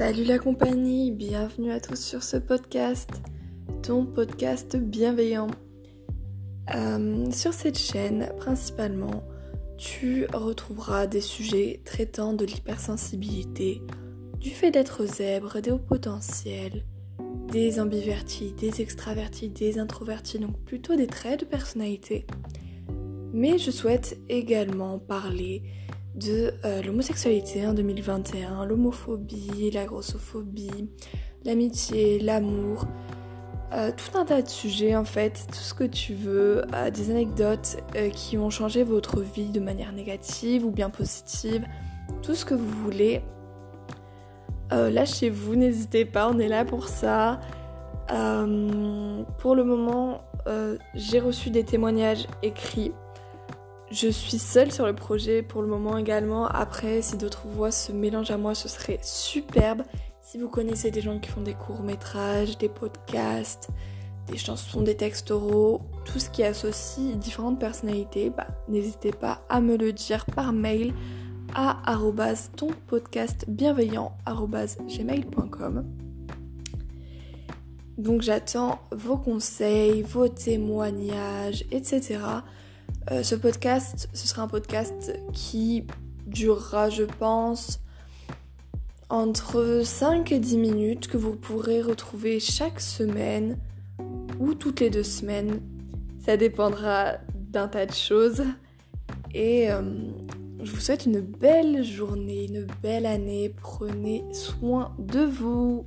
Salut la compagnie, bienvenue à tous sur ce podcast, ton podcast bienveillant. Euh, sur cette chaîne, principalement, tu retrouveras des sujets traitant de l'hypersensibilité, du fait d'être zèbre, des hauts potentiels, des ambivertis, des extravertis, des introvertis, donc plutôt des traits de personnalité. Mais je souhaite également parler de euh, l'homosexualité en 2021, l'homophobie, la grossophobie, l'amitié, l'amour, euh, tout un tas de sujets en fait, tout ce que tu veux, euh, des anecdotes qui ont changé votre vie de manière négative ou bien positive, tout ce que vous voulez. Lâchez-vous, n'hésitez pas, on est là pour ça. pour le moment, j'ai reçu des témoignages écrits je suis seule sur le projet pour le moment également. Après, si d'autres voix se mélangent à moi, ce serait superbe. Si vous connaissez des gens qui font des courts-métrages, des podcasts, des chansons, des textes oraux, tout ce qui associe différentes personnalités, bah, n'hésitez pas à me le dire par mail à tonpodcastbienveillant.gmail.com Donc j'attends vos conseils, vos témoignages, etc. Euh, ce podcast, ce sera un podcast qui durera, je pense, entre 5 et 10 minutes que vous pourrez retrouver chaque semaine ou toutes les deux semaines. Ça dépendra d'un tas de choses. Et euh, je vous souhaite une belle journée, une belle année. Prenez soin de vous.